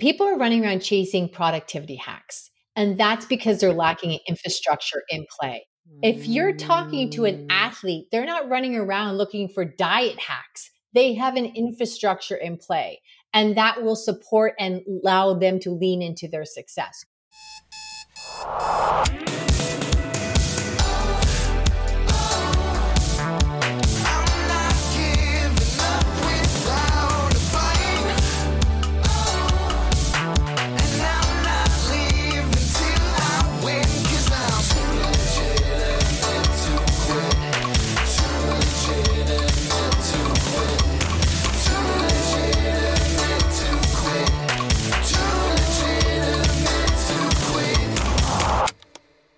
people are running around chasing productivity hacks. And that's because they're lacking infrastructure in play. If you're talking to an mm. athlete, they're not running around looking for diet hacks. They have an infrastructure in play, and that will support and allow them to lean into their success.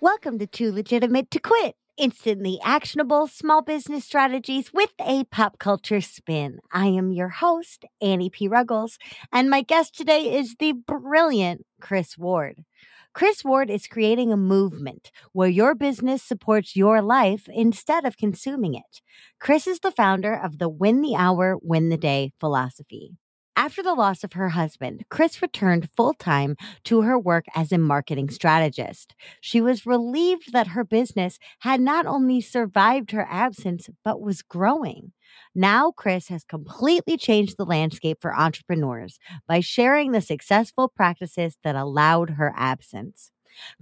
Welcome to Too Legitimate to Quit. Instantly actionable small business strategies with a pop culture spin. I am your host, Annie P. Ruggles, and my guest today is the brilliant Kris Ward. Kris Ward is creating a movement where your business supports your life instead of consuming it. Kris is the founder of the Win the Hour, Win the Day philosophy. After the loss of her husband, Kris returned full time to her work as a marketing strategist. She was relieved that her business had not only survived her absence, but was growing. Now, Kris has completely changed the landscape for entrepreneurs by sharing the successful practices that allowed her absence.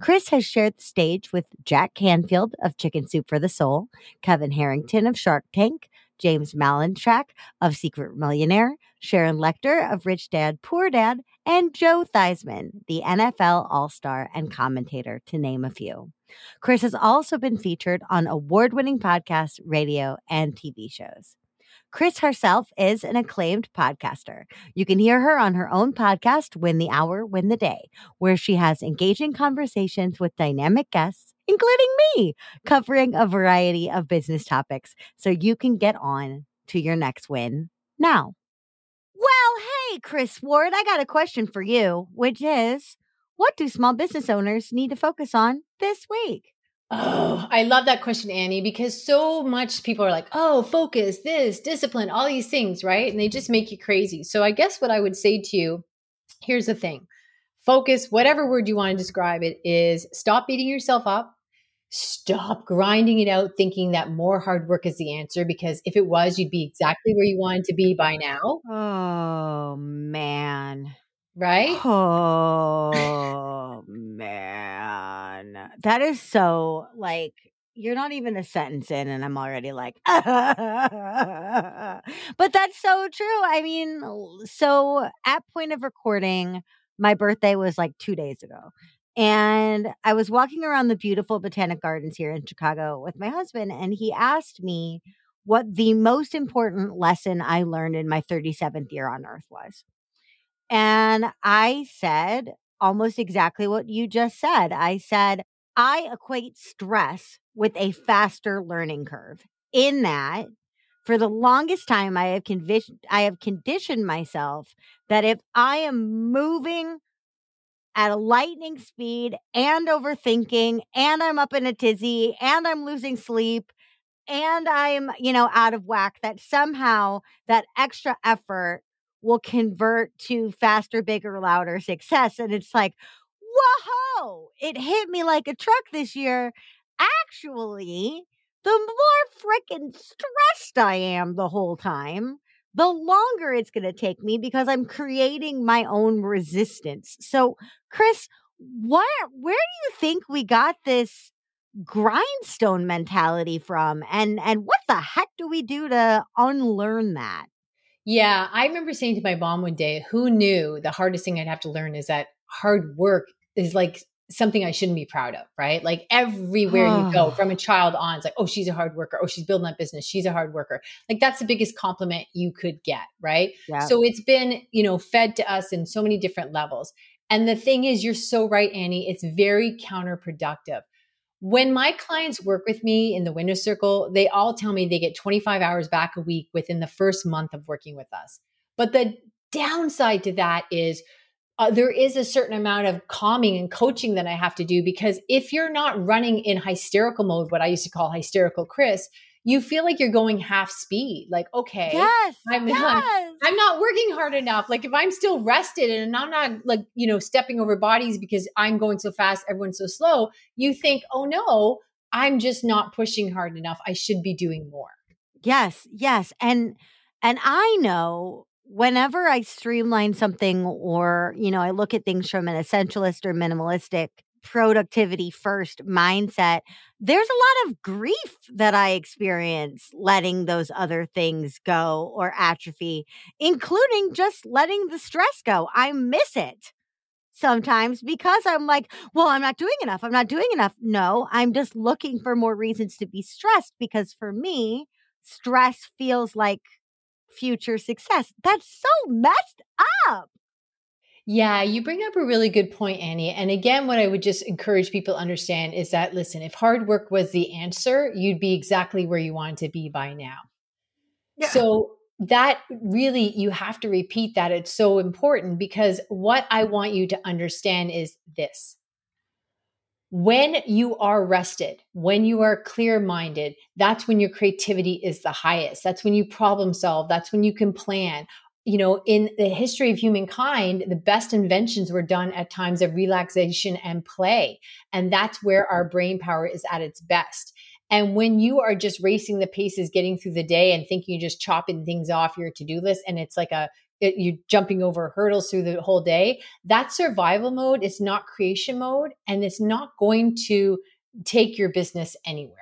Kris has shared the stage with Jack Canfield of Chicken Soup for the Soul, Kevin Harrington of Shark Tank, James Malinchak of Secret Millionaire, Sharon Lechter of Rich Dad Poor Dad, and Joe Theismann, the NFL All Star and commentator, to name a few. Kris has also been featured on award winning podcasts, radio, and TV shows. Kris herself is an acclaimed podcaster. You can hear her on her own podcast, Win the Hour, Win the Day, where she has engaging conversations with dynamic guests including me, covering a variety of business topics so you can get on to your next win now. Well, hey, Kris Ward, I got a question for you, which is what do small business owners need to focus on this week? Oh, I love that question, Annie, because so much people are like, oh, focus, this, discipline, all these things, right? And they just make you crazy. So I guess what I would say to you here's the thing focus, whatever word you want to describe it, is stop beating yourself up. Stop grinding it out thinking that more hard work is the answer because if it was, you'd be exactly where you wanted to be by now. Oh, man. Right? Oh, man. That is so like you're not even a sentence in and i'm already like but that's so true i mean so at point of recording my birthday was like two days ago. And I was walking around the beautiful botanic gardens here in Chicago with my husband, and he asked me what the most important lesson I learned in my 37th year on earth was. And I said almost exactly what you just said. I said, I equate stress with a faster learning curve, in that for the longest time I have convic- I have conditioned myself that if I am moving at a lightning speed and overthinking and I'm up in a tizzy and I'm losing sleep and I'm, you know, out of whack that somehow that extra effort will convert to faster, bigger, louder success. And it's like whoa, it hit me like a truck this year. Actually, the more freaking stressed I am the whole time, the longer it's going to take me because I'm creating my own resistance. So, Kris, what where do you think we got this grindstone mentality from and and what the heck do we do to unlearn that? Yeah, I remember saying to my mom one day, who knew the hardest thing I'd have to learn is that hard work is like something I shouldn't be proud of, right? Like everywhere you go ah. from a child on, it's like, oh, she's a hard worker. Oh, she's building that business. She's a hard worker. Like that's the biggest compliment you could get, right? Yeah. So it's been, you know, fed to us in so many different levels. And the thing is, you're so right, Annie, it's very counterproductive. When my clients work with me in the winner circle, they all tell me they get 25 hours back a week within the first month of working with us. But the downside to that is uh, there is a certain amount of calming and coaching that I have to do because if you're not running in hysterical mode, what I used to call hysterical Kris, you feel like you're going half speed. Like, okay, yes, I'm, yes. I'm, I'm not working hard enough. Like if I'm still rested and I'm not like, you know, stepping over bodies because I'm going so fast, everyone's so slow, you think, oh no, I'm just not pushing hard enough. I should be doing more. Yes, yes. And and I know whenever I streamline something or, you know, I look at things from an essentialist or minimalistic productivity first mindset, there's a lot of grief that I experience letting those other things go or atrophy, including just letting the stress go. I miss it sometimes because I'm like, well, I'm not doing enough. I'm not doing enough. No, I'm just looking for more reasons to be stressed because for me, stress feels like future success. That's so messed up. Yeah, you bring up a really good point, Annie. And again, what I would just encourage people to understand is that listen, if hard work was the answer, you'd be exactly where you want to be by now. Yeah. So that really, you have to repeat that. It's so important because what I want you to understand is this when you are rested, when you are clear minded, that's when your creativity is the highest. That's when you problem solve. That's when you can plan. You know, in the history of humankind, the best inventions were done at times of relaxation and play. And that's where our brain power is at its best. And when you are just racing the paces, getting through the day and thinking you're just chopping things off your to do list, and it's like a it, you're jumping over hurdles through the whole day. That survival mode is not creation mode, and it's not going to take your business anywhere.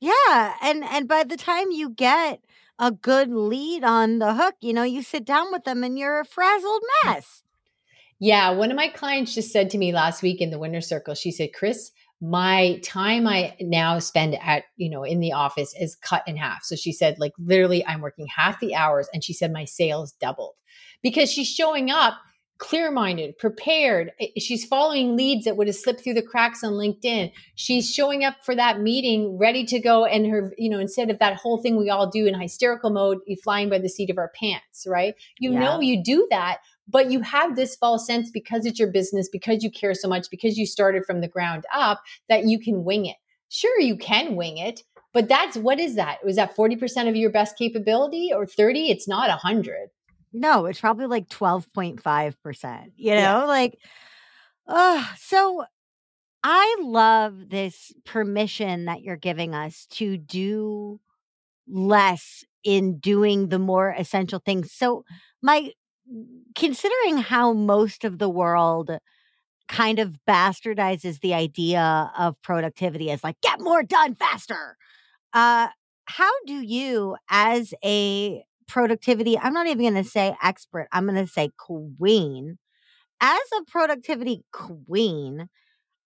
Yeah, and and by the time you get a good lead on the hook, you know, you sit down with them and you're a frazzled mm. mess. Yeah, one of my clients just said to me last week in the winner circle, she said, "Kris, my time I now spend at, you know, in the office is cut in half. So she said, like, literally, I'm working half the hours. And she said, my sales doubled because she's showing up clear minded, prepared. She's following leads that would have slipped through the cracks on LinkedIn. She's showing up for that meeting ready to go. And her, you know, instead of that whole thing we all do in hysterical mode, flying by the seat of our pants, right? You yeah. know, you do that but you have this false sense because it's your business, because you care so much, because you started from the ground up that you can wing it. Sure, you can wing it, but that's what is that? Was that 40% of your best capability or 30? It's not 100. No, it's probably like 12.5%. You know, yeah. like, oh, so I love this permission that you're giving us to do less in doing the more essential things. So, my considering how most of the world kind of bastardizes the idea of productivity as like get more done faster uh how do you as a productivity i'm not even going to say expert i'm going to say queen as a productivity queen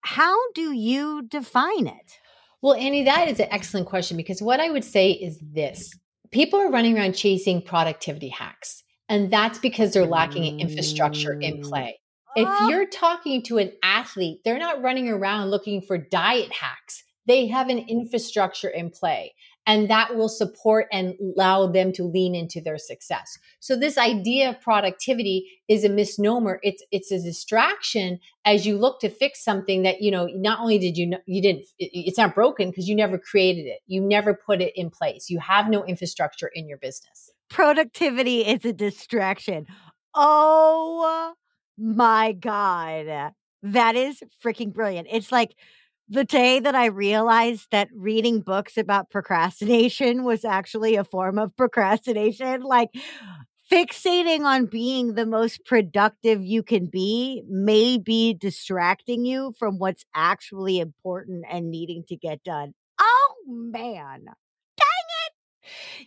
how do you define it? Well annie that is an excellent question because what i would say is this people are running around chasing productivity hacks and that's because they're lacking infrastructure in mm. play. If ah. you're talking to an athlete, they're not running around looking for diet hacks. They have an infrastructure in play and that will support and allow them to lean into their success. So this idea of productivity is a misnomer. It's it's a distraction as you look to fix something that you know not only did you you didn't it's not broken because you never created it. You never put it in place. You have no infrastructure in your business productivity is a distraction. Oh my God. That is freaking brilliant. It's like the day that I realized that reading books about procrastination was actually a form of procrastination. Like, fixating on being the most productive you can be may be distracting you from what's actually important and needing to get done. Oh man.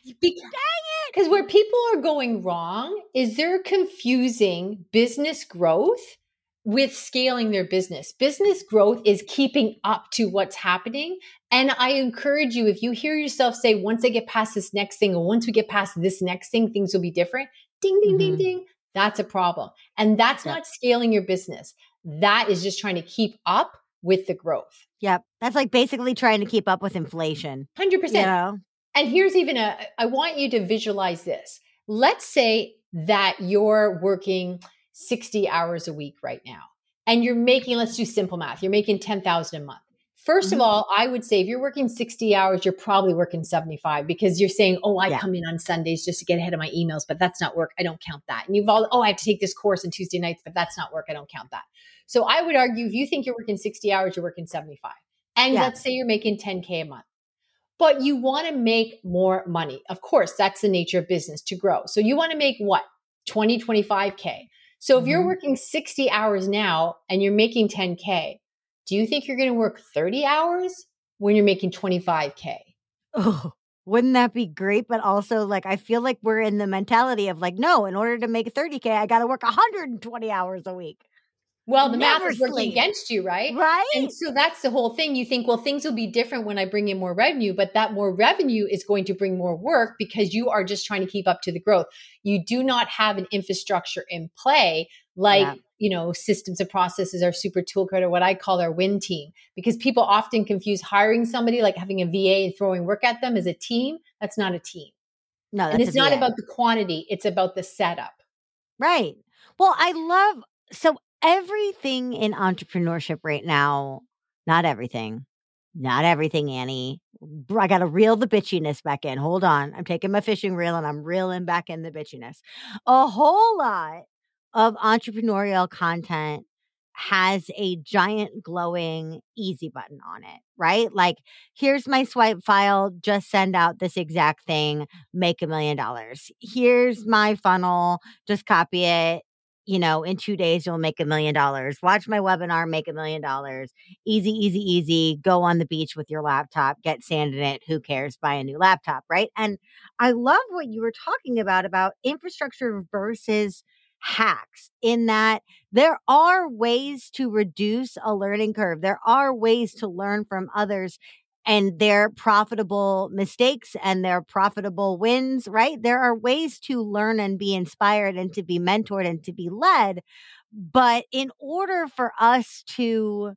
Dang! Because where people are going wrong is they're confusing business growth with scaling their business. Business growth is keeping up to what's happening. And I encourage you, if you hear yourself say, once I get past this next thing, or once we get past this next thing, things will be different. Ding, ding, mm-hmm. ding, ding. That's a problem. And that's not scaling your business. That is just trying to keep up with the growth. Yep. That's like basically trying to keep up with inflation. 100%. You know? And here's even a I want you to visualize this. Let's say that you're working 60 hours a week right now and you're making let's do simple math. You're making 10,000 a month. First Mhm. of all, I would say if you're working 60 hours, you're probably working 75 because you're saying, oh, I Yeah. come in on Sundays just to get ahead of my emails, but that's not work. I don't count that. And you've all, oh, I have to take this course on Tuesday nights, but that's not work. I don't count that. So I would argue if you think you're working 60 hours, you're working 75. And Yeah. let's say you're making 10K a month. But you want to make more money. Of course, that's the nature of business to grow. So you want to make what? 20, 25K. So if you're Mhm. working 60 hours now and you're making 10K, do you think you're going to work 30 hours when you're making 25K? Oh, wouldn't that be great? But also, like, I feel like we're in the mentality of like, no, in order to make 30K, I got to work 120 hours a week. Well, the math is working sleep. against you, right? Right? And so that's the whole thing. You think, well, things will be different when I bring in more revenue, but that more revenue is going to bring more work because you are just trying to keep up to the growth. You do not have an infrastructure in play like, Yeah. you know, systems and processes or super toolkit or what I call our win team. Because people often confuse hiring somebody like having a VA and throwing work at them as a team. That's not a team. no, and it's not about the quantity, it's about the setup. Right. Well, I love so everything in entrepreneurship right now, not everything, not everything, Annie. I got to reel the bitchiness back in. Hold on. I'm taking my fishing reel and I'm reeling back in the bitchiness. A whole lot of entrepreneurial content has a giant glowing easy button on it, right? Like, here's my swipe file, just send out this exact thing, make a million dollars. Here's my funnel, just copy it. You know, in two days, you'll make a million dollars. Watch my webinar, make a million dollars. Easy, easy, easy. Go on the beach with your laptop, get sand in it. Who cares? Buy a new laptop, right? And I love what you were talking about about infrastructure versus hacks in that there are ways to reduce a learning curve. There are ways to learn from others and their profitable mistakes and their profitable wins, right? There are ways to learn and be inspired and to be mentored and to be led. But in order for us to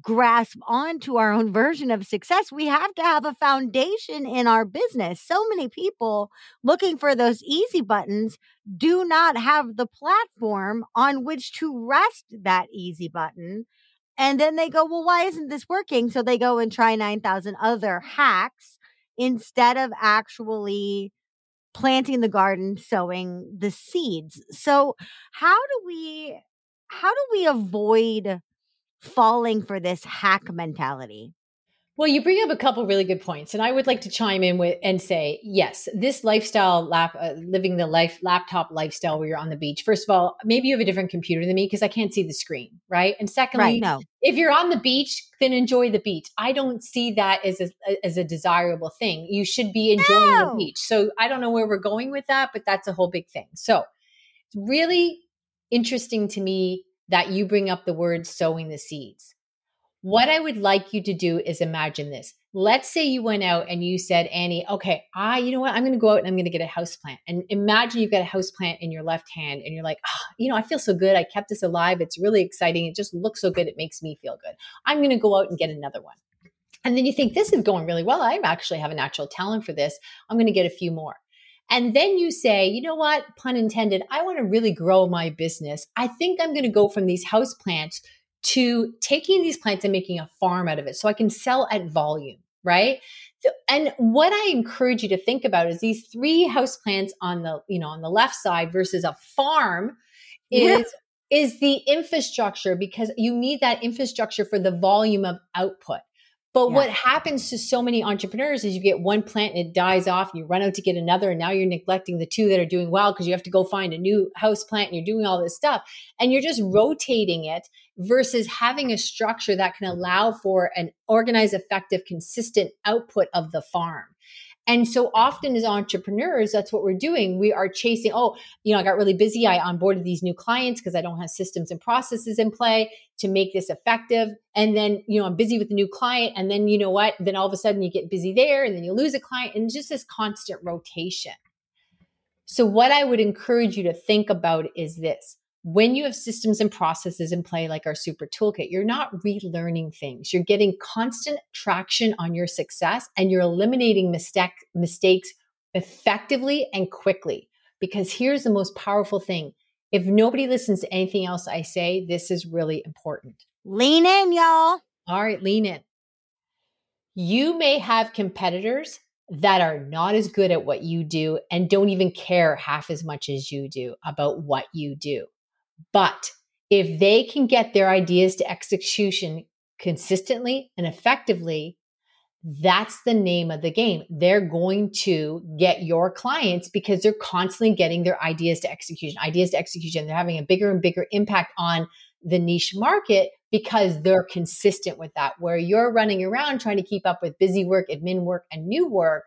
grasp onto our own version of success, we have to have a foundation in our business. So many people looking for those easy buttons do not have the platform on which to rest that easy button. And then they go, well, why isn't this working? So they go and try 9,000 other hacks instead of actually planting the garden, sowing the seeds. So how do we, how do we avoid falling for this hack mentality? Well, you bring up a couple really good points, and I would like to chime in with and say, yes, this lifestyle, lap, uh, living the life laptop lifestyle where you're on the beach. First of all, maybe you have a different computer than me because I can't see the screen, right? And secondly, Right. No. if you're on the beach, then enjoy the beach. I don't see that as a, as a desirable thing. You should be enjoying No. the beach. So I don't know where we're going with that, but that's a whole big thing. So it's really interesting to me that you bring up the word sowing the seeds. What I would like you to do is imagine this. Let's say you went out and you said, Annie, okay, I, you know what? I'm going to go out and I'm going to get a house plant. And imagine you've got a house plant in your left hand and you're like, oh, you know, I feel so good. I kept this alive. It's really exciting. It just looks so good. It makes me feel good. I'm going to go out and get another one. And then you think, this is going really well. I actually have a natural talent for this. I'm going to get a few more. And then you say, you know what, pun intended, I want to really grow my business. I think I'm going to go from these house plants to taking these plants and making a farm out of it so I can sell at volume, right? And what I encourage you to think about is these three house plants on the, you know, on the left side versus a farm Yeah. is is the infrastructure because you need that infrastructure for the volume of output. But Yeah. what happens to so many entrepreneurs is you get one plant and it dies off and you run out to get another and now you're neglecting the two that are doing well because you have to go find a new house plant and you're doing all this stuff and you're just rotating it versus having a structure that can allow for an organized, effective, consistent output of the farm. And so often as entrepreneurs, that's what we're doing. We are chasing, oh, you know, I got really busy. I onboarded these new clients because I don't have systems and processes in play to make this effective. And then, you know, I'm busy with the new client. And then, you know what? Then all of a sudden you get busy there and then you lose a client and just this constant rotation. So, what I would encourage you to think about is this when you have systems and processes in play like our super toolkit, you're not relearning things. You're getting constant traction on your success and you're eliminating mistake, mistakes effectively and quickly. Because here's the most powerful thing if nobody listens to anything else I say, this is really important. Lean in, y'all. All right, lean in. You may have competitors that are not as good at what you do and don't even care half as much as you do about what you do. But if they can get their ideas to execution consistently and effectively, that's the name of the game. They're going to get your clients because they're constantly getting their ideas to execution, ideas to execution. They're having a bigger and bigger impact on the niche market because they're consistent with that. Where you're running around trying to keep up with busy work, admin work, and new work,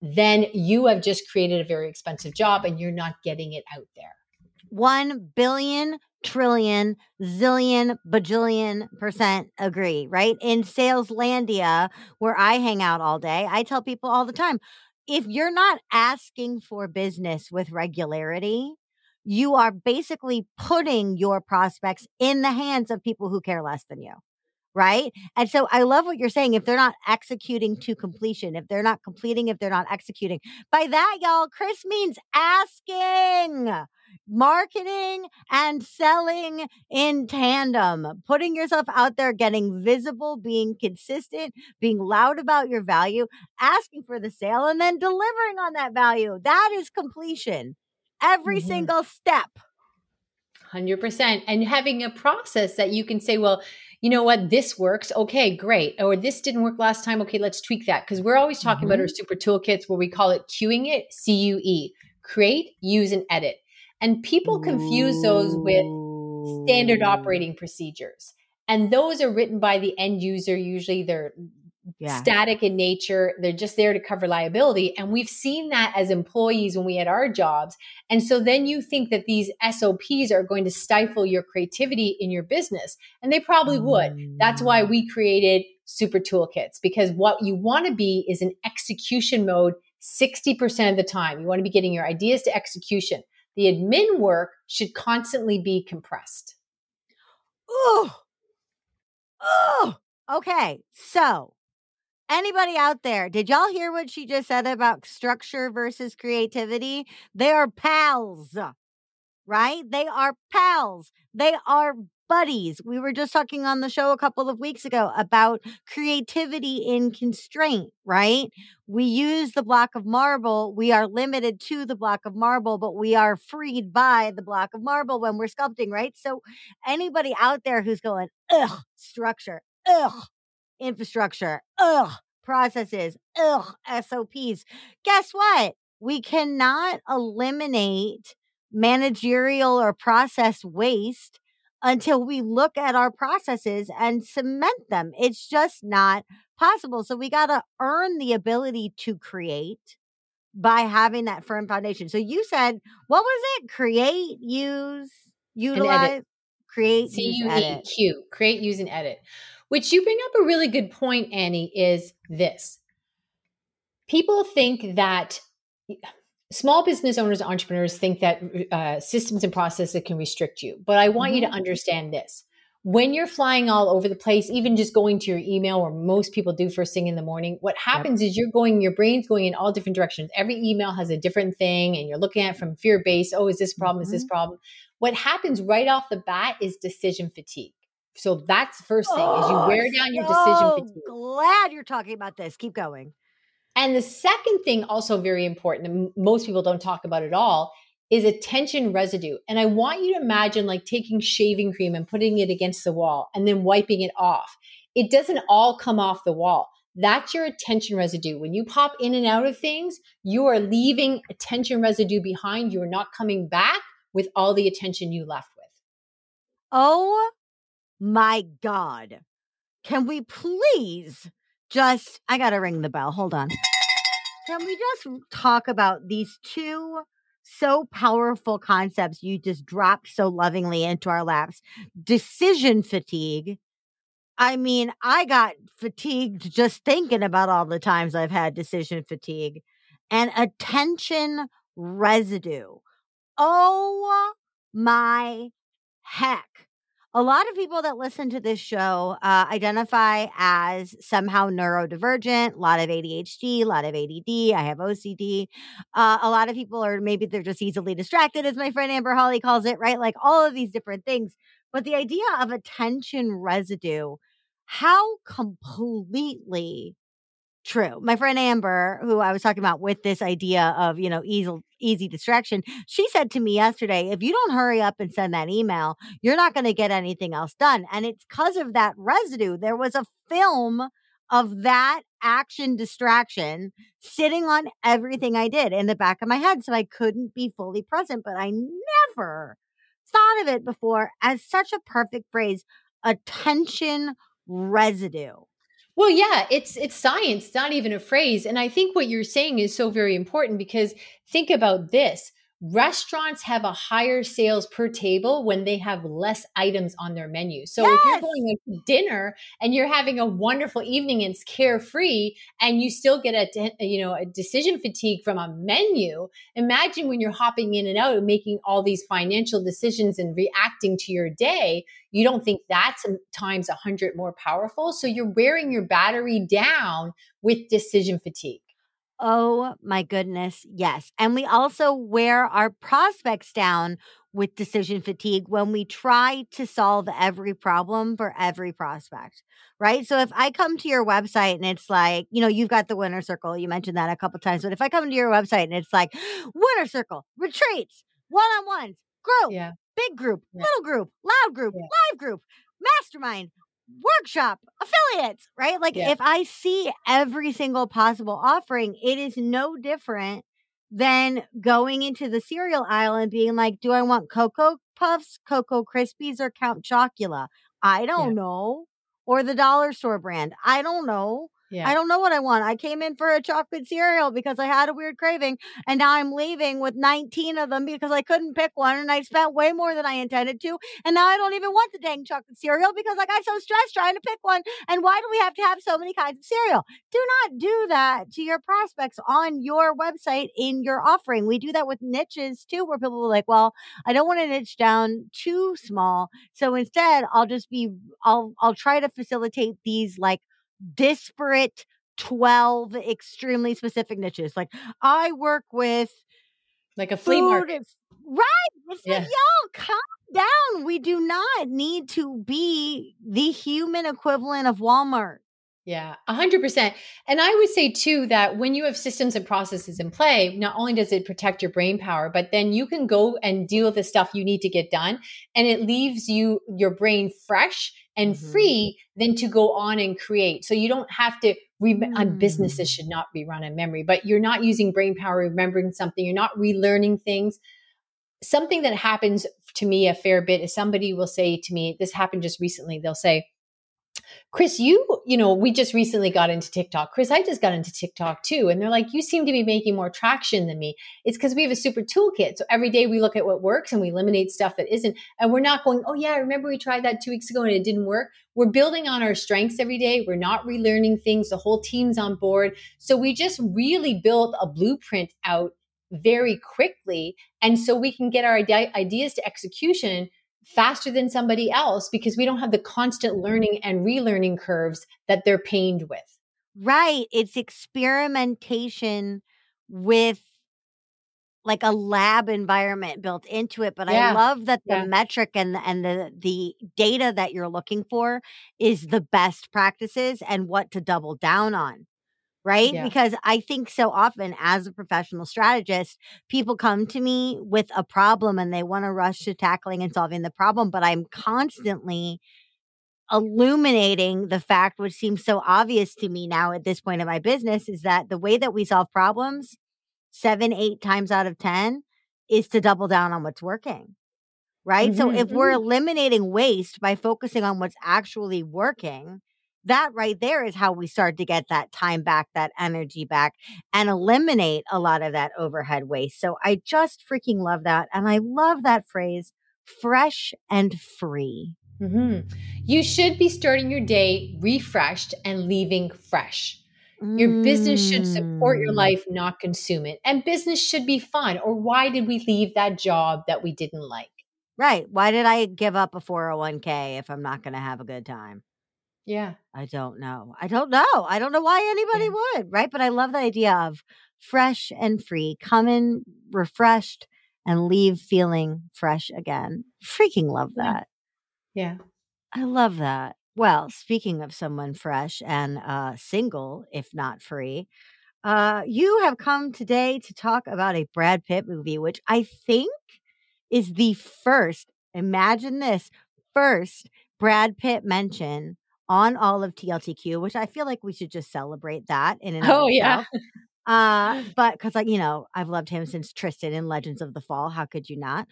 then you have just created a very expensive job and you're not getting it out there. 1 billion trillion, zillion, bajillion percent agree, right? In Saleslandia, where I hang out all day, I tell people all the time if you're not asking for business with regularity, you are basically putting your prospects in the hands of people who care less than you. Right. And so I love what you're saying. If they're not executing to completion, if they're not completing, if they're not executing, by that, y'all, Kris means asking marketing and selling in tandem, putting yourself out there, getting visible, being consistent, being loud about your value, asking for the sale, and then delivering on that value. That is completion. Every mm-hmm. single step. 100%. And having a process that you can say, well, you know what, this works. Okay, great. Or this didn't work last time. Okay, let's tweak that. Because we're always talking mm-hmm. about our super toolkits where we call it queuing it, C U E create, use, and edit. And people confuse those with standard operating procedures. And those are written by the end user. Usually they're yeah. static in nature. They're just there to cover liability. And we've seen that as employees when we had our jobs. And so then you think that these SOPs are going to stifle your creativity in your business. And they probably would. That's why mm. we created super toolkits because what you want to be is an execution mode 60% of the time. You want to be getting your ideas to execution the admin work should constantly be compressed. Oh, oh, okay. So, anybody out there, did y'all hear what she just said about structure versus creativity? They are pals, right? They are pals. They are buddies. We were just talking on the show a couple of weeks ago about creativity in constraint, right? We use the block of marble. We are limited to the block of marble, but we are freed by the block of marble when we're sculpting, right? So anybody out there who's going, ugh, structure, ugh, infrastructure, ugh, processes, ugh, SOPs. Guess what? We cannot eliminate managerial or process waste until we look at our processes and cement them. It's just not possible. So we got to earn the ability to create by having that firm foundation. So you said, what was it? Create, use, utilize, create, C-U-E-Q, create, use, and edit. Which you bring up a really good point, Annie, is this. People think that small business owners, entrepreneurs think that uh, systems and processes can restrict you. But I want mm-hmm. you to mm-hmm. understand this. When you're flying all over the place, even just going to your email, or most people do first thing in the morning, what happens yep. is you're going, your brain's going in all different directions. Every email has a different thing, and you're looking at from fear based. Oh, is this problem? Mm-hmm. Is this mm-hmm. problem? What happens right off the bat is decision fatigue. So that's first thing oh, is you oh, wear down your so decision fatigue. Glad you're talking about this. Keep going. And the second thing, also very important, and most people don't talk about at all, is attention residue. And I want you to imagine like taking shaving cream and putting it against the wall and then wiping it off. It doesn't all come off the wall. That's your attention residue. When you pop in and out of things, you are leaving attention residue behind. You are not coming back with all the attention you left with. Oh my God. Can we please just, I got to ring the bell. Hold on. Can we just talk about these two so powerful concepts you just dropped so lovingly into our laps? Decision fatigue. I mean, I got fatigued just thinking about all the times I've had decision fatigue and attention residue. Oh my heck a lot of people that listen to this show uh, identify as somehow neurodivergent, a lot of ADHD, a lot of ADD. I have OCD. Uh, a lot of people are maybe they're just easily distracted, as my friend Amber Holly calls it, right? Like all of these different things. But the idea of attention residue, how completely true. My friend Amber, who I was talking about with this idea of, you know, easy easy distraction, she said to me yesterday, if you don't hurry up and send that email, you're not going to get anything else done. And it's because of that residue. There was a film of that action distraction sitting on everything I did in the back of my head. So I couldn't be fully present, but I never thought of it before as such a perfect phrase attention residue. Well, yeah, it's it's science, not even a phrase. And I think what you're saying is so very important because think about this restaurants have a higher sales per table when they have less items on their menu. So yes. if you're going to dinner and you're having a wonderful evening and it's carefree and you still get a you know a decision fatigue from a menu, imagine when you're hopping in and out and making all these financial decisions and reacting to your day, you don't think that's times a 100 more powerful. So you're wearing your battery down with decision fatigue. Oh my goodness. Yes. And we also wear our prospects down with decision fatigue when we try to solve every problem for every prospect, right? So if I come to your website and it's like, you know, you've got the winner circle, you mentioned that a couple times, but if I come to your website and it's like winner circle, retreats, one on ones, group, yeah. big group, yeah. little group, loud group, yeah. live group, mastermind, workshop affiliates, right? Like yeah. if I see every single possible offering, it is no different than going into the cereal aisle and being like, do I want Cocoa Puffs, Cocoa Krispies, or Count Chocula? I don't yeah. know. Or the dollar store brand. I don't know. Yeah. I don't know what I want. I came in for a chocolate cereal because I had a weird craving, and now I'm leaving with 19 of them because I couldn't pick one, and I spent way more than I intended to. And now I don't even want the dang chocolate cereal because I got so stressed trying to pick one. And why do we have to have so many kinds of cereal? Do not do that to your prospects on your website in your offering. We do that with niches too, where people are like, well, I don't want to niche down too small. So instead, I'll just be, I'll, I'll try to facilitate these like disparate 12 extremely specific niches. Like I work with like a flea market. Right. It's yeah. like, yo, calm down. We do not need to be the human equivalent of Walmart. Yeah, 100%. And I would say too that when you have systems and processes in play, not only does it protect your brain power, but then you can go and deal with the stuff you need to get done and it leaves you your brain fresh and mm-hmm. free then to go on and create. So you don't have to re- mm. businesses should not be run on memory, but you're not using brain power remembering something, you're not relearning things. Something that happens to me a fair bit is somebody will say to me, this happened just recently, they'll say, Kris, you, you know, we just recently got into TikTok. Kris, I just got into TikTok too. And they're like, you seem to be making more traction than me. It's because we have a super toolkit. So every day we look at what works and we eliminate stuff that isn't. And we're not going, oh, yeah, I remember we tried that two weeks ago and it didn't work. We're building on our strengths every day. We're not relearning things. The whole team's on board. So we just really built a blueprint out very quickly. And so we can get our ideas to execution faster than somebody else because we don't have the constant learning and relearning curves that they're pained with. Right. It's experimentation with like a lab environment built into it but yeah. i love that the yeah. metric and and the the data that you're looking for is the best practices and what to double down on right? Yeah. Because I think so often as a professional strategist, people come to me with a problem and they want to rush to tackling and solving the problem, but I'm constantly illuminating the fact which seems so obvious to me now at this point of my business is that the way that we solve problems 7 8 times out of 10 is to double down on what's working right mm-hmm. so if we're mm-hmm. eliminating waste by focusing on what's actually working that right there is how we start to get that time back, that energy back, and eliminate a lot of that overhead waste. So I just freaking love that. And I love that phrase fresh and free. Mm-hmm. You should be starting your day refreshed and leaving fresh. Your business should support your mm. life, not consume it. And business should be fun. Or why did we leave that job that we didn't like? Right. Why did I give up a 401k if I'm not going to have a good time? Yeah. I don't know. I don't know. I don't know why anybody yeah. would, right? But I love the idea of fresh and free, come in refreshed and leave feeling fresh again. Freaking love that. Yeah. I love that. Well, speaking of someone fresh and uh, single, if not free, uh, you have come today to talk about a Brad Pitt movie, which I think is the first, imagine this, first Brad Pitt mention on all of TLTQ, which I feel like we should just celebrate that in and Oh yeah. Uh, but because like you know, I've loved him since Tristan in Legends of the Fall. How could you not?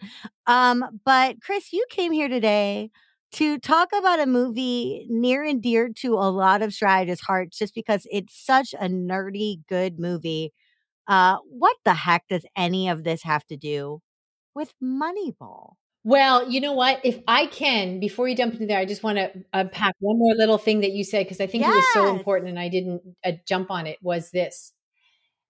Um, but Kris, you came here today to talk about a movie near and dear to a lot of strategists' hearts, just because it's such a nerdy good movie. Uh, what the heck does any of this have to do with Moneyball? Well, you know what? If I can, before you jump into there, I just want to unpack one more little thing that you said because I think it was so important and I didn't uh, jump on it. Was this?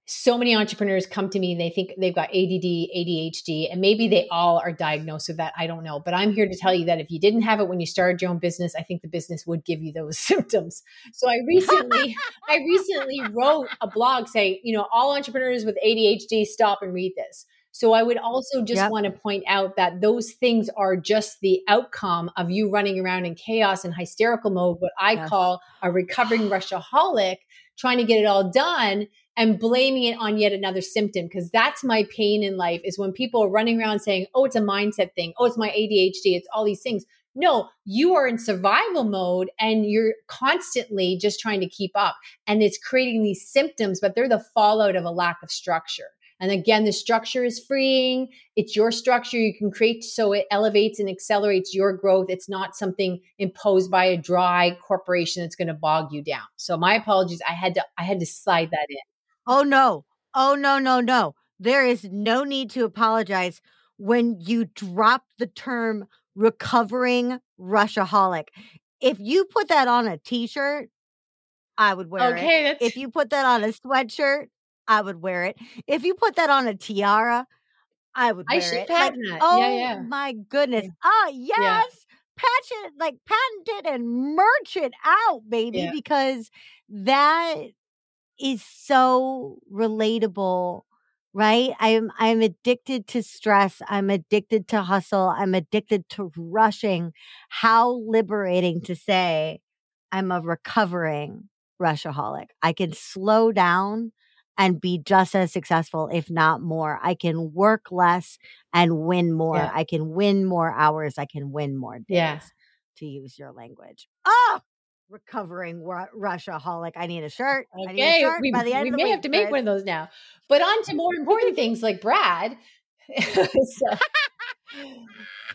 So many entrepreneurs come to me and they think they've got ADD, ADHD, and maybe they all are diagnosed with that. I don't know. But I'm here to tell you that if you didn't have it when you started your own business, I think the business would give you those symptoms. So I recently, I recently wrote a blog saying, you know, all entrepreneurs with ADHD, stop and read this. So I would also just Yep. want to point out that those things are just the outcome of you running around in chaos and hysterical mode, what I Yes. call a recovering rushaholic, trying to get it all done and blaming it on yet another symptom. Because that's my pain in life is when people are running around saying, oh, it's a mindset thing. Oh, it's my ADHD. It's all these things. No, you are in survival mode and you're constantly just trying to keep up. And it's creating these symptoms, but they're the fallout of a lack of structure. And again, the structure is freeing. It's your structure you can create so it elevates and accelerates your growth. It's not something imposed by a dry corporation that's going to bog you down. So my apologies. I had to I had to slide that in. Oh no. Oh no, no, no. There is no need to apologize when you drop the term recovering rushaholic. If you put that on a t-shirt, I would wear it. Okay, that's If you put that on a sweatshirt, I would wear it. If you put that on a tiara, I would I should it. patent like, that. oh Yeah, yeah. my goodness. Ah, yes. Patch it, like patent it and merch it out, baby, Yeah. because that is so relatable right i'm i'm addicted to stress i'm addicted to hustle i'm addicted to rushing how liberating to say i'm a recovering rushaholic i can slow down and be just as successful if not more i can work less and win more Yeah. i can win more hours i can win more days Yeah. to use your language oh recovering ru- rushaholic i need a shirt I need a Okay, shirt we, by the end we of the may week, have to make Kris. one of those now. But on to more important things like Brad. so,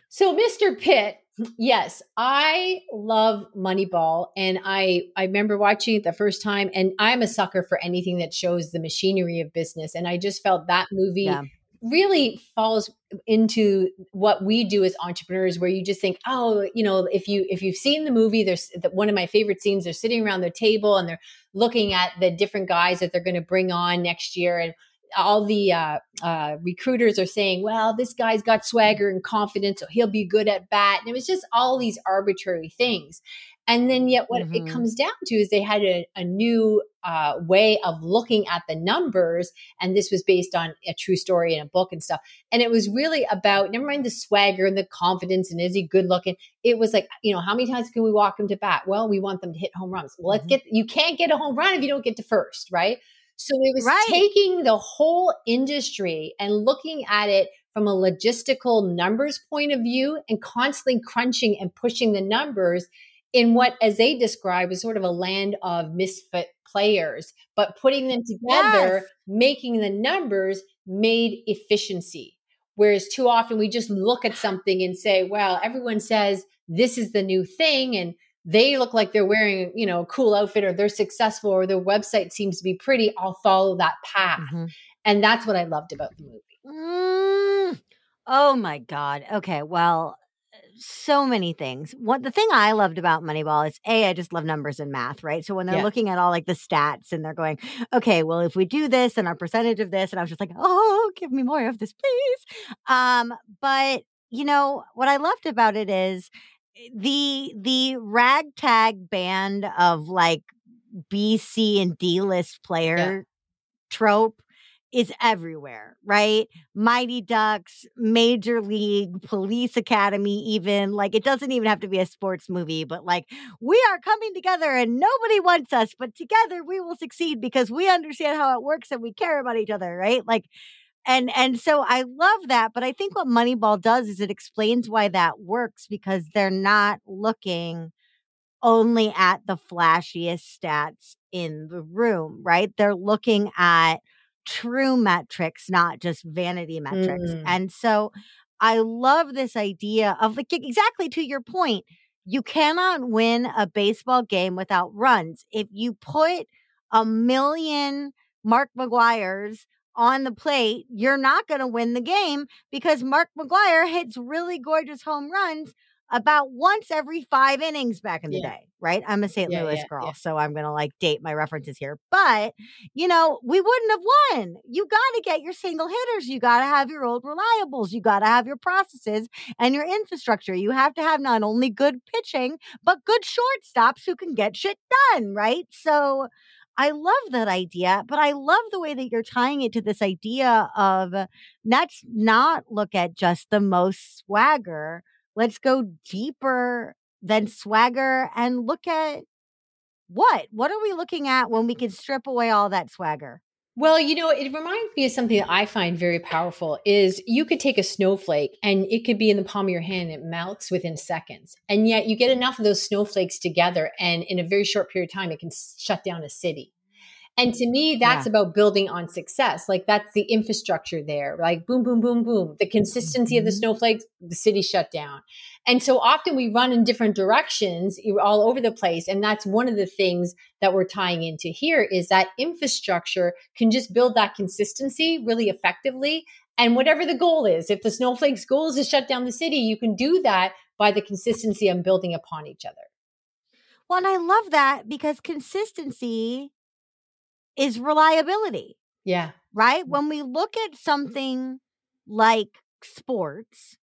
so, Mr. Pitt, yes, I love Moneyball, and I I remember watching it the first time, and I'm a sucker for anything that shows the machinery of business, and I just felt that movie Yeah. really falls into what we do as entrepreneurs where you just think oh you know if you if you've seen the movie there's the, one of my favorite scenes they're sitting around their table and they're looking at the different guys that they're going to bring on next year and all the uh, uh, recruiters are saying well this guy's got swagger and confidence so he'll be good at bat. And it was just all these arbitrary things. And then yet what Mhm. it comes down to is they had a, a new uh, way of looking at the numbers and this was based on a true story in a book and stuff. And it was really about never mind the swagger and the confidence and is he good looking it was like you know how many times can we walk him to bat? Well we want them to hit home runs. Well let's Mhm. get you can't get a home run if you don't get to first right so it was Right. taking the whole industry and looking at it from a logistical numbers point of view and constantly crunching and pushing the numbers in what as they describe is sort of a land of misfit players but putting them together Yes. making the numbers made efficiency whereas too often we just look at something and say well everyone says this is the new thing and they look like they're wearing you know a cool outfit or they're successful or their website seems to be pretty i'll follow that path Mhm. and that's what i loved about the movie Mm. Oh my God. Okay. Well, so many things. What the thing I loved about Moneyball is A, I just love numbers and math, right? So when they're Yeah. looking at all like the stats and they're going, okay, well, if we do this and our percentage of this, and I was just like, oh, give me more of this, please. Um, but you know, what I loved about it is the the ragtag band of like B, C, and D list player trope is everywhere, right? Mighty Ducks, Major League, Police Academy, even like it doesn't even have to be a sports movie, but like we are coming together and nobody wants us, but together we will succeed because we understand how it works and we care about each other, right? Like, and and so I love that, but I think what Moneyball does is it explains why that works because they're not looking only at the flashiest stats in the room, right? They're looking at true metrics, not just vanity metrics. Mm. And so I love this idea of like exactly to your point. You cannot win a baseball game without runs. If you put a million Mark McGwire's on the plate, you're not going to win the game because Mark McGwire hits really gorgeous home runs about once every five innings back in the Yeah. day, right? I'm a St. Yeah, Louis yeah, girl, so I'm going to like date my references here. But, you know, we wouldn't have won. You got to get your single hitters. You got to have your old reliables. You got to have your processes and your infrastructure. You have to have not only good pitching, but good shortstops who can get shit done, right? So, I love that idea, but I love the way that you're tying it to this idea of let's not look at just the most swagger. Let's go deeper than swagger and look at what? What are we looking at when we can strip away all that swagger? Well, you know, it reminds me of something that I find very powerful is you could take a snowflake and it could be in the palm of your hand, and it melts within seconds. And yet you get enough of those snowflakes together and in a very short period of time it can shut down a city. And to me, that's Yeah. about building on success. Like that's the infrastructure there. Like boom, boom, boom, boom. The consistency of the Mhm. snowflakes, the city shut down. And so often we run in different directions all over the place. And that's one of the things that we're tying into here is that infrastructure can just build that consistency really effectively. And whatever the goal is, if the snowflakes goal is to shut down the city, you can do that by the consistency and building upon each other. Well, and I love that because consistency is reliability. Yeah. right? When we look at mm-hmm. something like sports,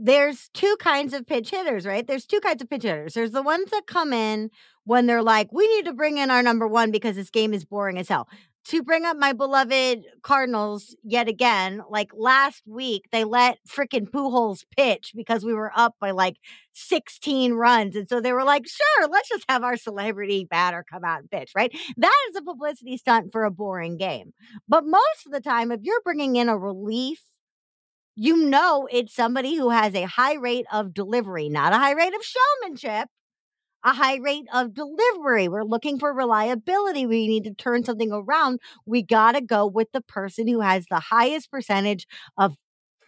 there's two kinds of pitch hitters, right? There's two kinds of pitch hitters. There's the ones that come in when they're like, we need to bring in our number one because this game is boring as hell. To bring up my beloved Cardinals yet again, like last week, they let frickin' Pujols pitch because we were up by like 16 runs. And so they were like, sure, let's just have our celebrity batter come out and pitch, right? That is a publicity stunt for a boring game. But most of the time, if you're bringing in a relief, you know it's somebody who has a high rate of delivery, not a high rate of showmanship, a high rate of delivery. We're looking for reliability. We need to turn something around. We got to go with the person who has the highest percentage of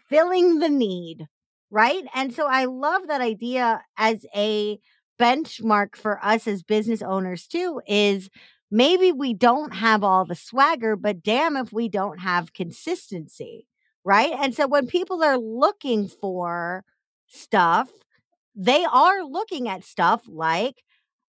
filling the need, right? And so I love that idea as a benchmark for us as business owners too is maybe we don't have all the swagger, but damn if we don't have consistency, right? And so when people are looking for stuff, they are looking at stuff like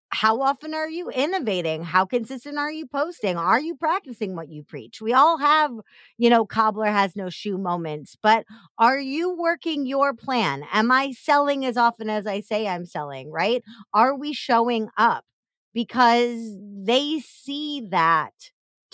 how often are you innovating? How consistent are you posting? Are you practicing what you preach? We all have, you know, cobbler has no shoe moments, but are you working your plan? Am I selling as often as I say I'm selling, right? Are we showing up? Because they see that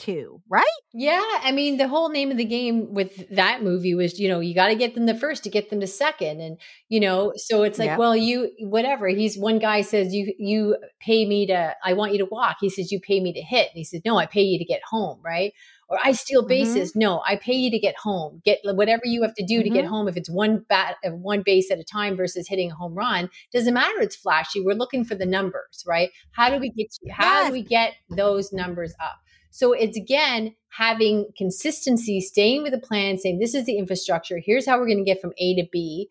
too, right? Yeah, I mean, the whole name of the game with that movie was, you know, you got to get them to first to get them to second, and you know, so it's like, Yep. well, you whatever. He's one guy says you you pay me to, I want you to walk. He says you pay me to hit. And he says no, I pay you to get home, right? Or I steal Mhm. bases. No, I pay you to get home. Get whatever you have to do to get Mhm. home. If it's one bat, uh, one base at a time versus hitting a home run, doesn't matter. It's flashy. We're looking for the numbers, right? How do we get? How Yes. do we get those numbers up? So it's again having consistency, staying with the plan, saying this is the infrastructure. Here's how we're going to get from A to B.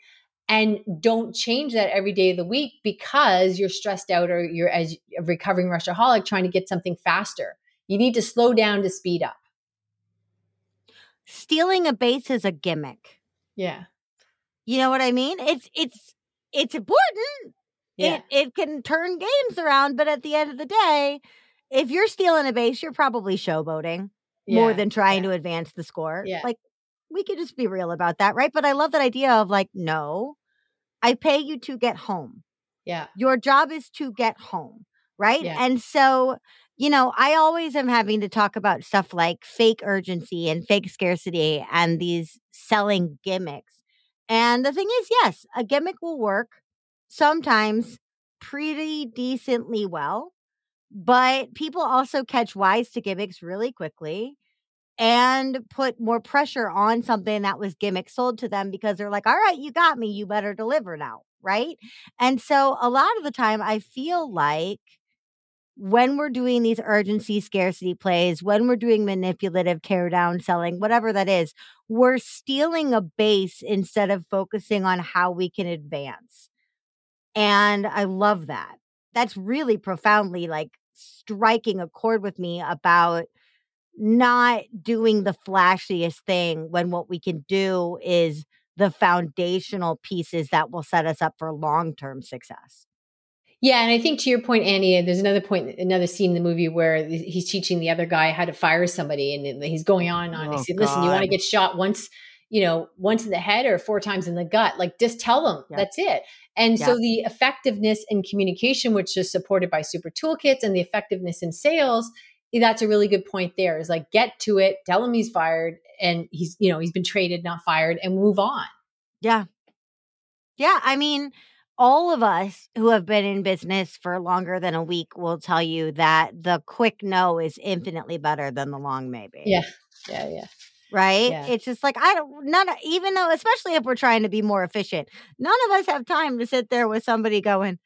And don't change that every day of the week because you're stressed out or you're as a recovering rushaholic trying to get something faster. You need to slow down to speed up. Stealing a base is a gimmick. Yeah. You know what I mean? It's it's it's important. Yeah. It it can turn games around, but at the end of the day, if you're stealing a base, you're probably showboating more than trying yeah. to advance the score. Yeah. Like we could just be real about that, right? But I love that idea of like, no, I pay you to get home. Yeah. Your job is to get home, right? Yeah. And so you know, I always am having to talk about stuff like fake urgency and fake scarcity and these selling gimmicks. And the thing is, yes, a gimmick will work sometimes pretty decently well, but people also catch wise to gimmicks really quickly and put more pressure on something that was gimmick sold to them because they're like, all right, you got me, you better deliver now. Right. And so a lot of the time, I feel like when we're doing these urgency scarcity plays, when we're doing manipulative tear down selling, whatever that is, we're stealing a base instead of focusing on how we can advance. And I love that. That's really profoundly like striking a chord with me about not doing the flashiest thing when what we can do is the foundational pieces that will set us up for long term success. Yeah, and I think to your point, Annie, there's another point, another scene in the movie where he's teaching the other guy how to fire somebody, and he's going on and on. Oh, he said, "Listen, you want to get shot once, you know, once in the head or four times in the gut. Like, just tell them yeah. that's it." And yeah. so the effectiveness in communication, which is supported by super toolkits, and the effectiveness in sales, eh, that's a really good point. There is like get to it, tell him he's fired, and he's you know he's been traded, not fired, and move on. Yeah, yeah. I mean all of us who have been in business for longer than a week will tell you that the quick no is infinitely better than the long maybe. Yeah. Yeah. Yeah. Right? Yeah. It's just like I don't none even though especially if we're trying to be more efficient, none of us have time to sit there with somebody going,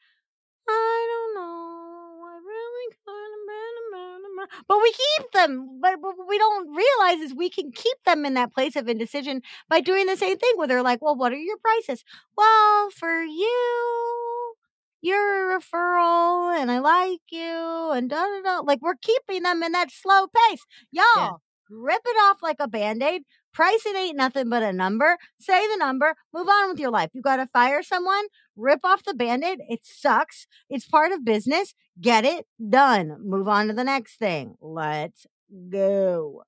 I don't know. I really kind of But we keep them. But what we don't realize is we can keep them in that place of indecision by doing the same thing where they're like, well, what are your prices? Well, for you, you're a referral and I like you and da da da. Like we're keeping them in that slow pace. Y'all, yeah. Rip it off like a band aid. Price it ain't nothing but a number. Say the number, move on with your life. You got to fire someone, rip off the band aid. It sucks. It's part of business. Get it done. Move on to the next thing. Let's go.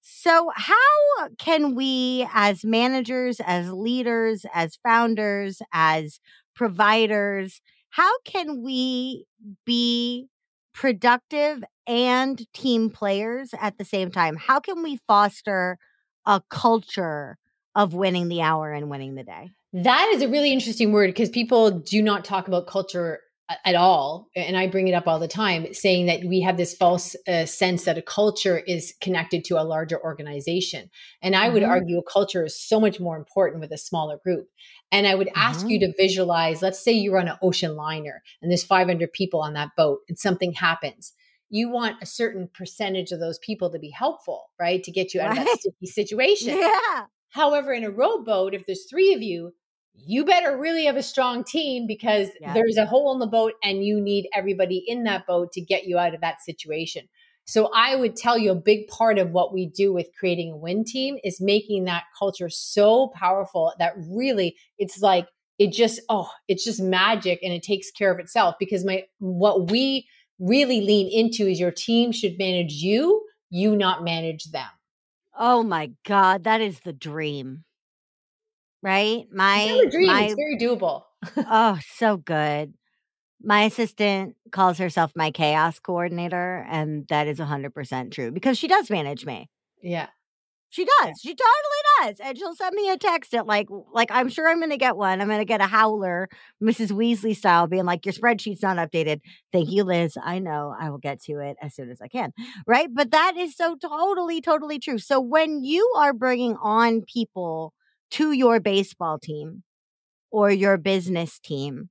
So, how can we, as managers, as leaders, as founders, as providers, how can we be productive and team players at the same time? How can we foster a culture of winning the hour and winning the day? That is a really interesting word because people do not talk about culture at all and i bring it up all the time saying that we have this false uh, sense that a culture is connected to a larger organization and i mm-hmm. would argue a culture is so much more important with a smaller group and i would ask mm-hmm. you to visualize let's say you're on an ocean liner and there's 500 people on that boat and something happens you want a certain percentage of those people to be helpful, right? To get you out right. of that sticky situation. Yeah. However, in a rowboat, if there's three of you, you better really have a strong team because yeah. there's a hole in the boat and you need everybody in that boat to get you out of that situation. So I would tell you a big part of what we do with creating a win team is making that culture so powerful that really it's like it just oh, it's just magic and it takes care of itself because my what we really lean into is your team should manage you, you not manage them. Oh my God, that is the dream. Right? My dream. My, it's very doable. oh, so good. My assistant calls herself my chaos coordinator, and that is 100% true because she does manage me. Yeah. She does. She totally does. And she'll send me a text at like, like I'm sure I'm going to get one. I'm going to get a howler, Mrs. Weasley style, being like, your spreadsheet's not updated. Thank you, Liz. I know. I will get to it as soon as I can. Right. But that is so totally, totally true. So when you are bringing on people to your baseball team or your business team,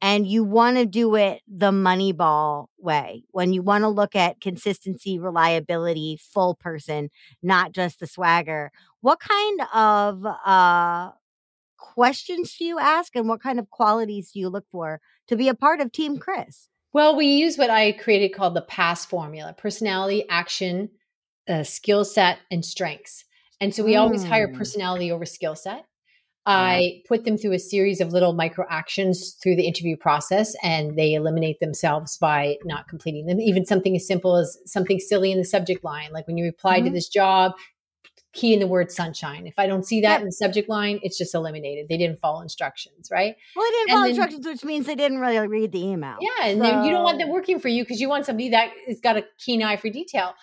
and you want to do it the Moneyball way when you want to look at consistency, reliability, full person, not just the swagger. What kind of uh, questions do you ask, and what kind of qualities do you look for to be a part of Team Kris? Well, we use what I created called the PASS formula personality, action, uh, skill set, and strengths. And so we mm. always hire hmm. personality over skill set. I put them through a series of little micro actions through the interview process and they eliminate themselves by not completing them. Even something as simple as something silly in the subject line, like when you apply mm-hmm. to this job, key in the word sunshine. If I don't see that yep. in the subject line, it's just eliminated. They didn't follow instructions, right? Well, they didn't and follow then, instructions, which means they didn't really read the email. Yeah, and so... you don't want them working for you because you want somebody that has got a keen eye for detail.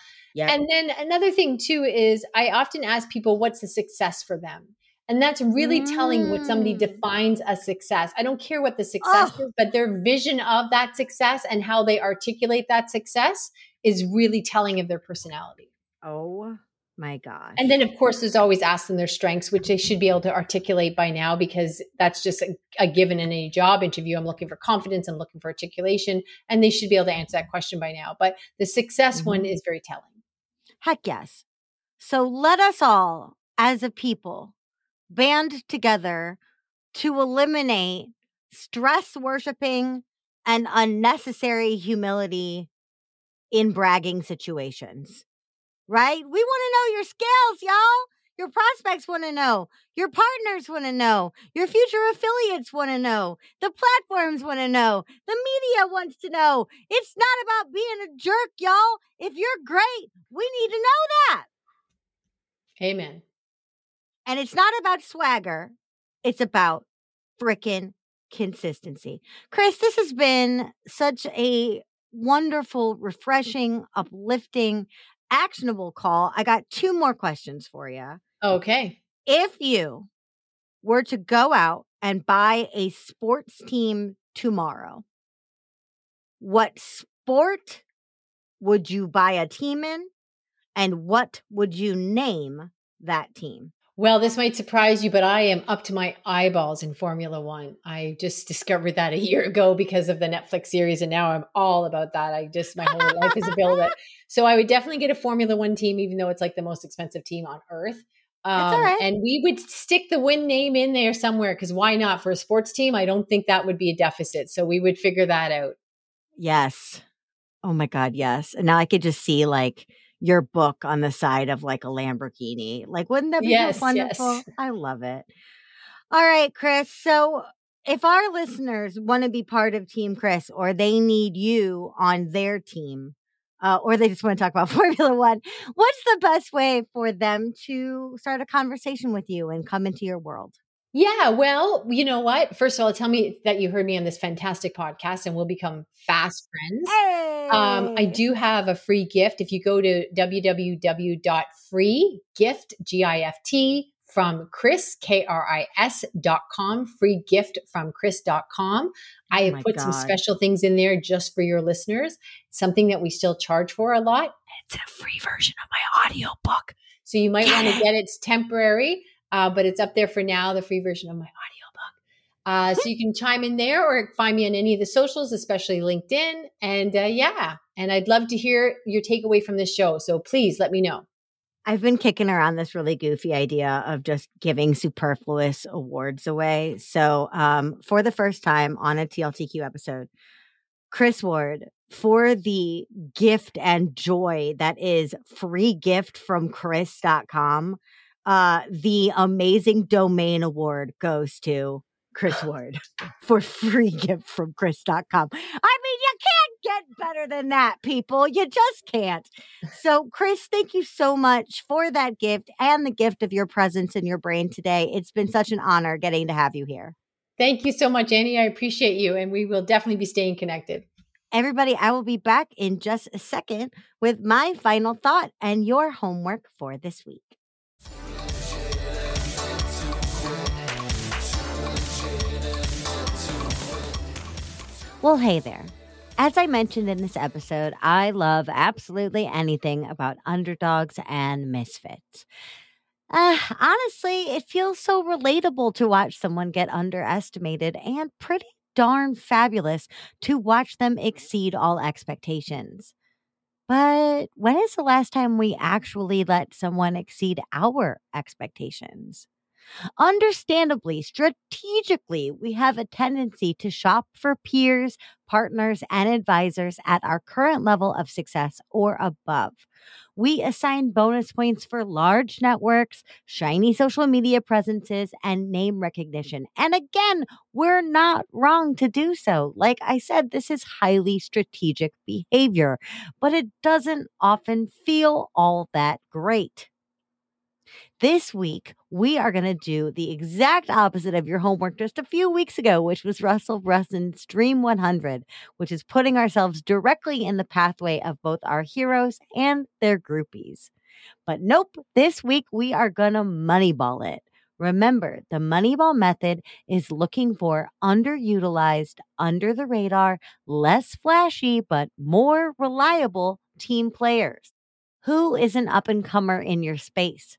And then another thing too is I often ask people what's the success for them. And that's really mm. telling what somebody mm. defines a success. I don't care what the success oh. is, but their vision of that success and how they articulate that success is really telling of their personality. Oh my gosh. And then, of course, there's always asking their strengths, which they should be able to articulate by now because that's just a, a given in any job interview. I'm looking for confidence, I'm looking for articulation, and they should be able to answer that question by now. But the success mm-hmm. one is very telling. Heck yes. So let us all, as a people, band together to eliminate stress worshiping and unnecessary humility in bragging situations. Right? We want to know your skills, y'all. Your prospects want to know. Your partners want to know. Your future affiliates want to know. The platforms want to know. The media wants to know. It's not about being a jerk, y'all. If you're great, we need to know that. Amen. And it's not about swagger, it's about freaking consistency. Kris, this has been such a wonderful, refreshing, uplifting, actionable call. I got two more questions for you. Okay. If you were to go out and buy a sports team tomorrow, what sport would you buy a team in? And what would you name that team? Well, this might surprise you, but I am up to my eyeballs in Formula One. I just discovered that a year ago because of the Netflix series, and now I'm all about that. I just my whole life is a build it. So I would definitely get a Formula One team, even though it's like the most expensive team on earth. Um, And we would stick the win name in there somewhere because why not for a sports team? I don't think that would be a deficit. So we would figure that out. Yes. Oh my God, yes. And now I could just see like your book on the side of like a Lamborghini. Like, wouldn't that be yes, wonderful? Yes. I love it. All right, Kris. So if our listeners want to be part of Team Kris or they need you on their team, uh, or they just want to talk about Formula One, what's the best way for them to start a conversation with you and come into your world? Yeah, well, you know what? First of all, tell me that you heard me on this fantastic podcast and we'll become fast friends. Hey. Um, I do have a free gift. If you go to www.freegift, G-I-F-T, from Kris, K R I S dot com, free gift from Kris dot com. I have put God. some special things in there just for your listeners, something that we still charge for a lot. It's a free version of my audio book. So you might want to get it. It's temporary uh, but it's up there for now, the free version of my audiobook. Uh, so you can chime in there or find me on any of the socials, especially LinkedIn. And uh, yeah, and I'd love to hear your takeaway from this show. So please let me know. I've been kicking around this really goofy idea of just giving superfluous awards away. So, um, for the first time on a TLTQ episode, Kris Ward, for the gift and joy that is free gift from Kris.com, uh, the amazing domain award goes to Kris Ward for free gift from Kris.com. I mean, get better than that, people. You just can't. So, Kris, thank you so much for that gift and the gift of your presence in your brain today. It's been such an honor getting to have you here. Thank you so much, Annie. I appreciate you, and we will definitely be staying connected. Everybody, I will be back in just a second with my final thought and your homework for this week. Well, hey there. As I mentioned in this episode, I love absolutely anything about underdogs and misfits. Uh, honestly, it feels so relatable to watch someone get underestimated and pretty darn fabulous to watch them exceed all expectations. But when is the last time we actually let someone exceed our expectations? Understandably, strategically, we have a tendency to shop for peers, partners, and advisors at our current level of success or above. We assign bonus points for large networks, shiny social media presences, and name recognition. And again, we're not wrong to do so. Like I said, this is highly strategic behavior, but it doesn't often feel all that great. This week, we are going to do the exact opposite of your homework just a few weeks ago, which was Russell Brunson's Dream 100, which is putting ourselves directly in the pathway of both our heroes and their groupies. But nope, this week we are going to moneyball it. Remember, the Moneyball method is looking for underutilized, under the radar, less flashy, but more reliable team players. Who is an up and comer in your space?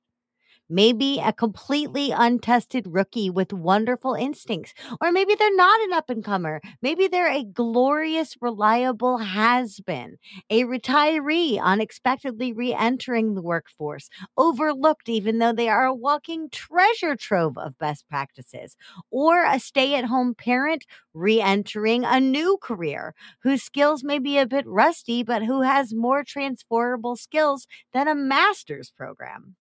Maybe a completely untested rookie with wonderful instincts. Or maybe they're not an up and comer. Maybe they're a glorious, reliable has been, a retiree unexpectedly re entering the workforce, overlooked even though they are a walking treasure trove of best practices, or a stay at home parent re entering a new career whose skills may be a bit rusty, but who has more transferable skills than a master's program.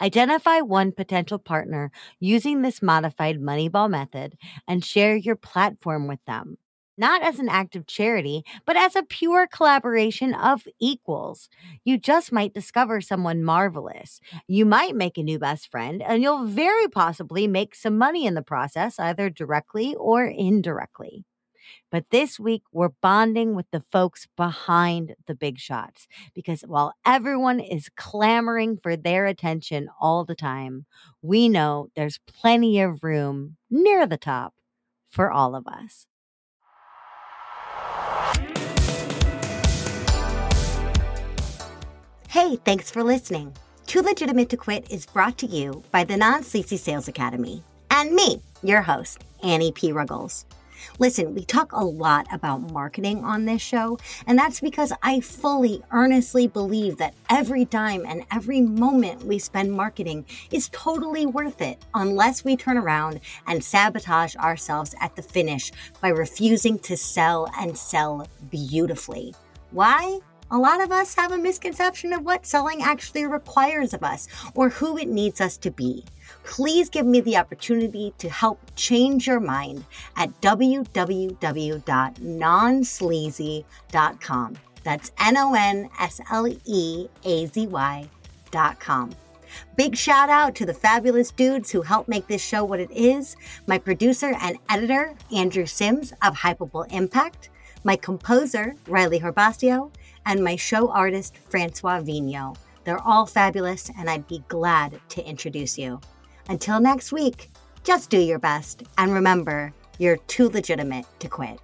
Identify one potential partner using this modified Moneyball method and share your platform with them. Not as an act of charity, but as a pure collaboration of equals. You just might discover someone marvelous. You might make a new best friend, and you'll very possibly make some money in the process, either directly or indirectly. But this week, we're bonding with the folks behind the big shots because while everyone is clamoring for their attention all the time, we know there's plenty of room near the top for all of us. Hey, thanks for listening. Too Legitimate to Quit is brought to you by the Non Sleazy Sales Academy and me, your host, Annie P. Ruggles. Listen, we talk a lot about marketing on this show, and that's because I fully, earnestly believe that every dime and every moment we spend marketing is totally worth it unless we turn around and sabotage ourselves at the finish by refusing to sell and sell beautifully. Why? A lot of us have a misconception of what selling actually requires of us or who it needs us to be please give me the opportunity to help change your mind at www.nonsleazy.com. That's N O N S L E A Z Y.com. Big shout out to the fabulous dudes who helped make this show what it is my producer and editor, Andrew Sims of Hypable Impact, my composer, Riley Herbastio, and my show artist, Francois Vigneault. They're all fabulous, and I'd be glad to introduce you. Until next week, just do your best and remember, you're too legitimate to quit.